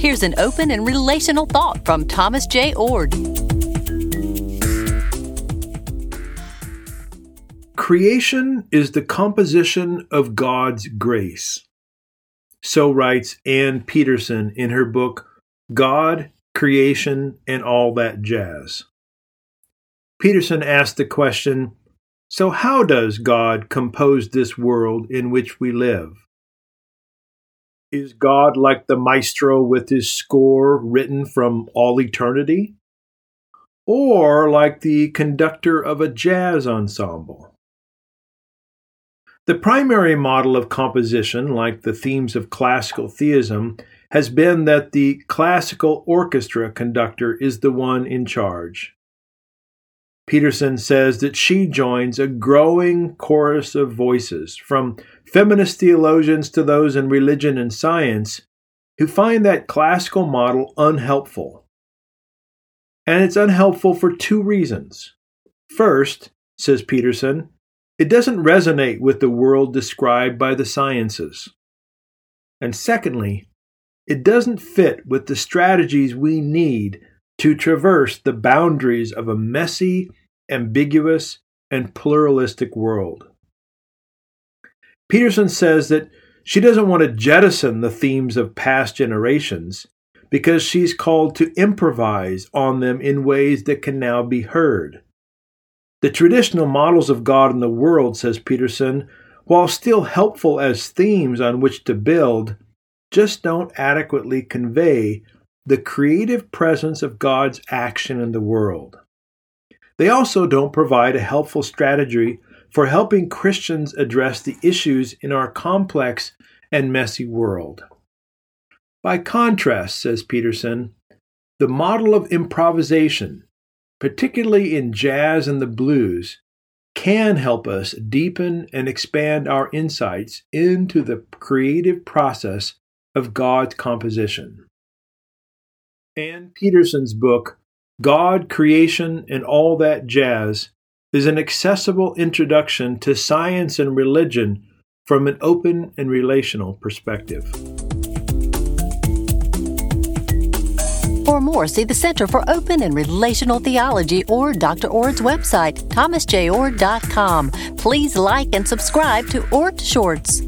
Here's an open and relational thought from Thomas J. Oord. Creation is the composition of God's grace. So writes Ann Pederson in her book, God, Creation, and All That Jazz. Pederson asked the question So, how does God compose this world in which we live? Is God like the maestro with his score written from all eternity? Or like the conductor of a jazz ensemble? The primary model of composition, like the themes of classical theism, has been that the classical orchestra conductor is the one in charge. Pederson says that she joins a growing chorus of voices, from feminist theologians to those in religion and science, who find that classical model unhelpful. And it's unhelpful for two reasons. First, says Pederson, it doesn't resonate with the world described by the sciences. And secondly, it doesn't fit with the strategies we need to traverse the boundaries of a messy, ambiguous, and pluralistic world. Pederson says that she doesn't want to jettison the themes of past generations because she's called to improvise on them in ways that can now be heard. The traditional models of God in the world, says Pederson, while still helpful as themes on which to build, just don't adequately convey the creative presence of God's action in the world. They also don't provide a helpful strategy for helping Christians address the issues in our complex and messy world. By contrast, says Pederson, the model of improvisation particularly in jazz and the blues, can help us deepen and expand our insights into the creative process of God's composition. Ann Pederson's book, God, Creation, and All That Jazz, is an accessible introduction to science and religion from an open and relational perspective. For more, see the Center for Open and Relational Theology or Dr. Oord's website, thomasjoord.com. Please like and subscribe to Oord Shorts.